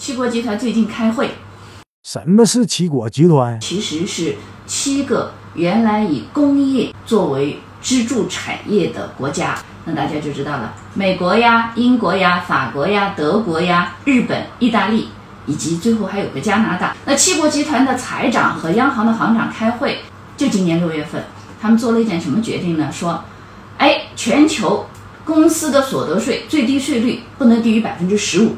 七国集团最近开会，什么是七国集团？其实是七个原来以工业作为支柱产业的国家，那大家就知道了，美国呀、英国呀、法国呀、德国呀、日本、意大利，以及最后还有个加拿大。那七国集团的财长和央行的行长开会，就今年六月份，他们做了一件什么决定呢？说，哎，全球公司的所得税最低税率不能低于百分之十五。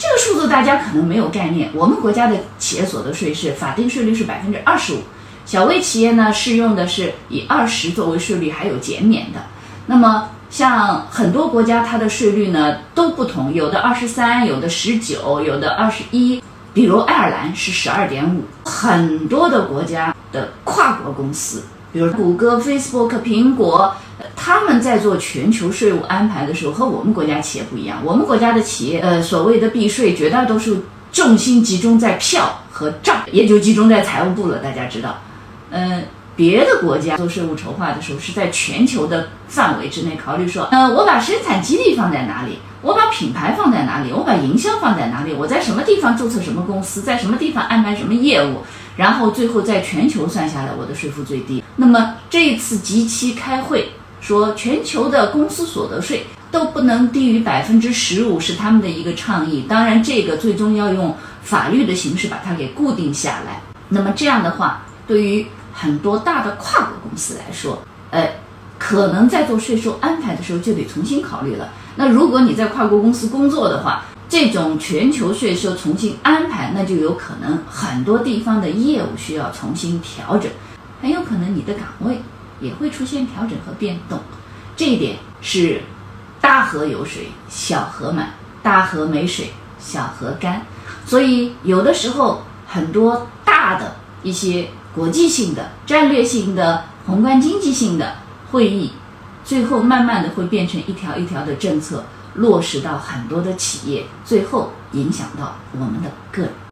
这个数字大家可能没有概念，我们国家的企业所得税是法定税率是百分之二十五，小微企业呢适用的是以二十作为税率，还有减免的。那么像很多国家它的税率呢都不同，有的二十三，有的十九，有的二十一，比如爱尔兰是十二点五。很多的国家的跨国公司，比如谷歌、Facebook、苹果。他们在做全球税务安排的时候，和我们国家企业不一样。我们国家的企业，呃，所谓的避税，绝大多数重心集中在票和账，也就集中在财务部了。大家知道，嗯，别的国家做税务筹划的时候，是在全球的范围之内考虑说，呃，我把生产基地放在哪里，我把品牌放在哪里，我把营销放在哪里，我在什么地方注册什么公司，在什么地方安排什么业务，然后最后在全球算下来，我的税负最低。那么这一次集期开会。说全球的公司所得税都不能低于百分之十五，是他们的一个倡议。当然，这个最终要用法律的形式把它给固定下来。那么这样的话，对于很多大的跨国公司来说，呃，可能在做税收安排的时候就得重新考虑了。那如果你在跨国公司工作的话，这种全球税收重新安排，那就有可能很多地方的业务需要重新调整，很有可能你的岗位。也会出现调整和变动，这一点是大河有水小河满，大河没水小河干，所以有的时候很多大的一些国际性的、战略性的、宏观经济性的会议，最后慢慢的会变成一条一条的政策落实到很多的企业，最后影响到我们的个人。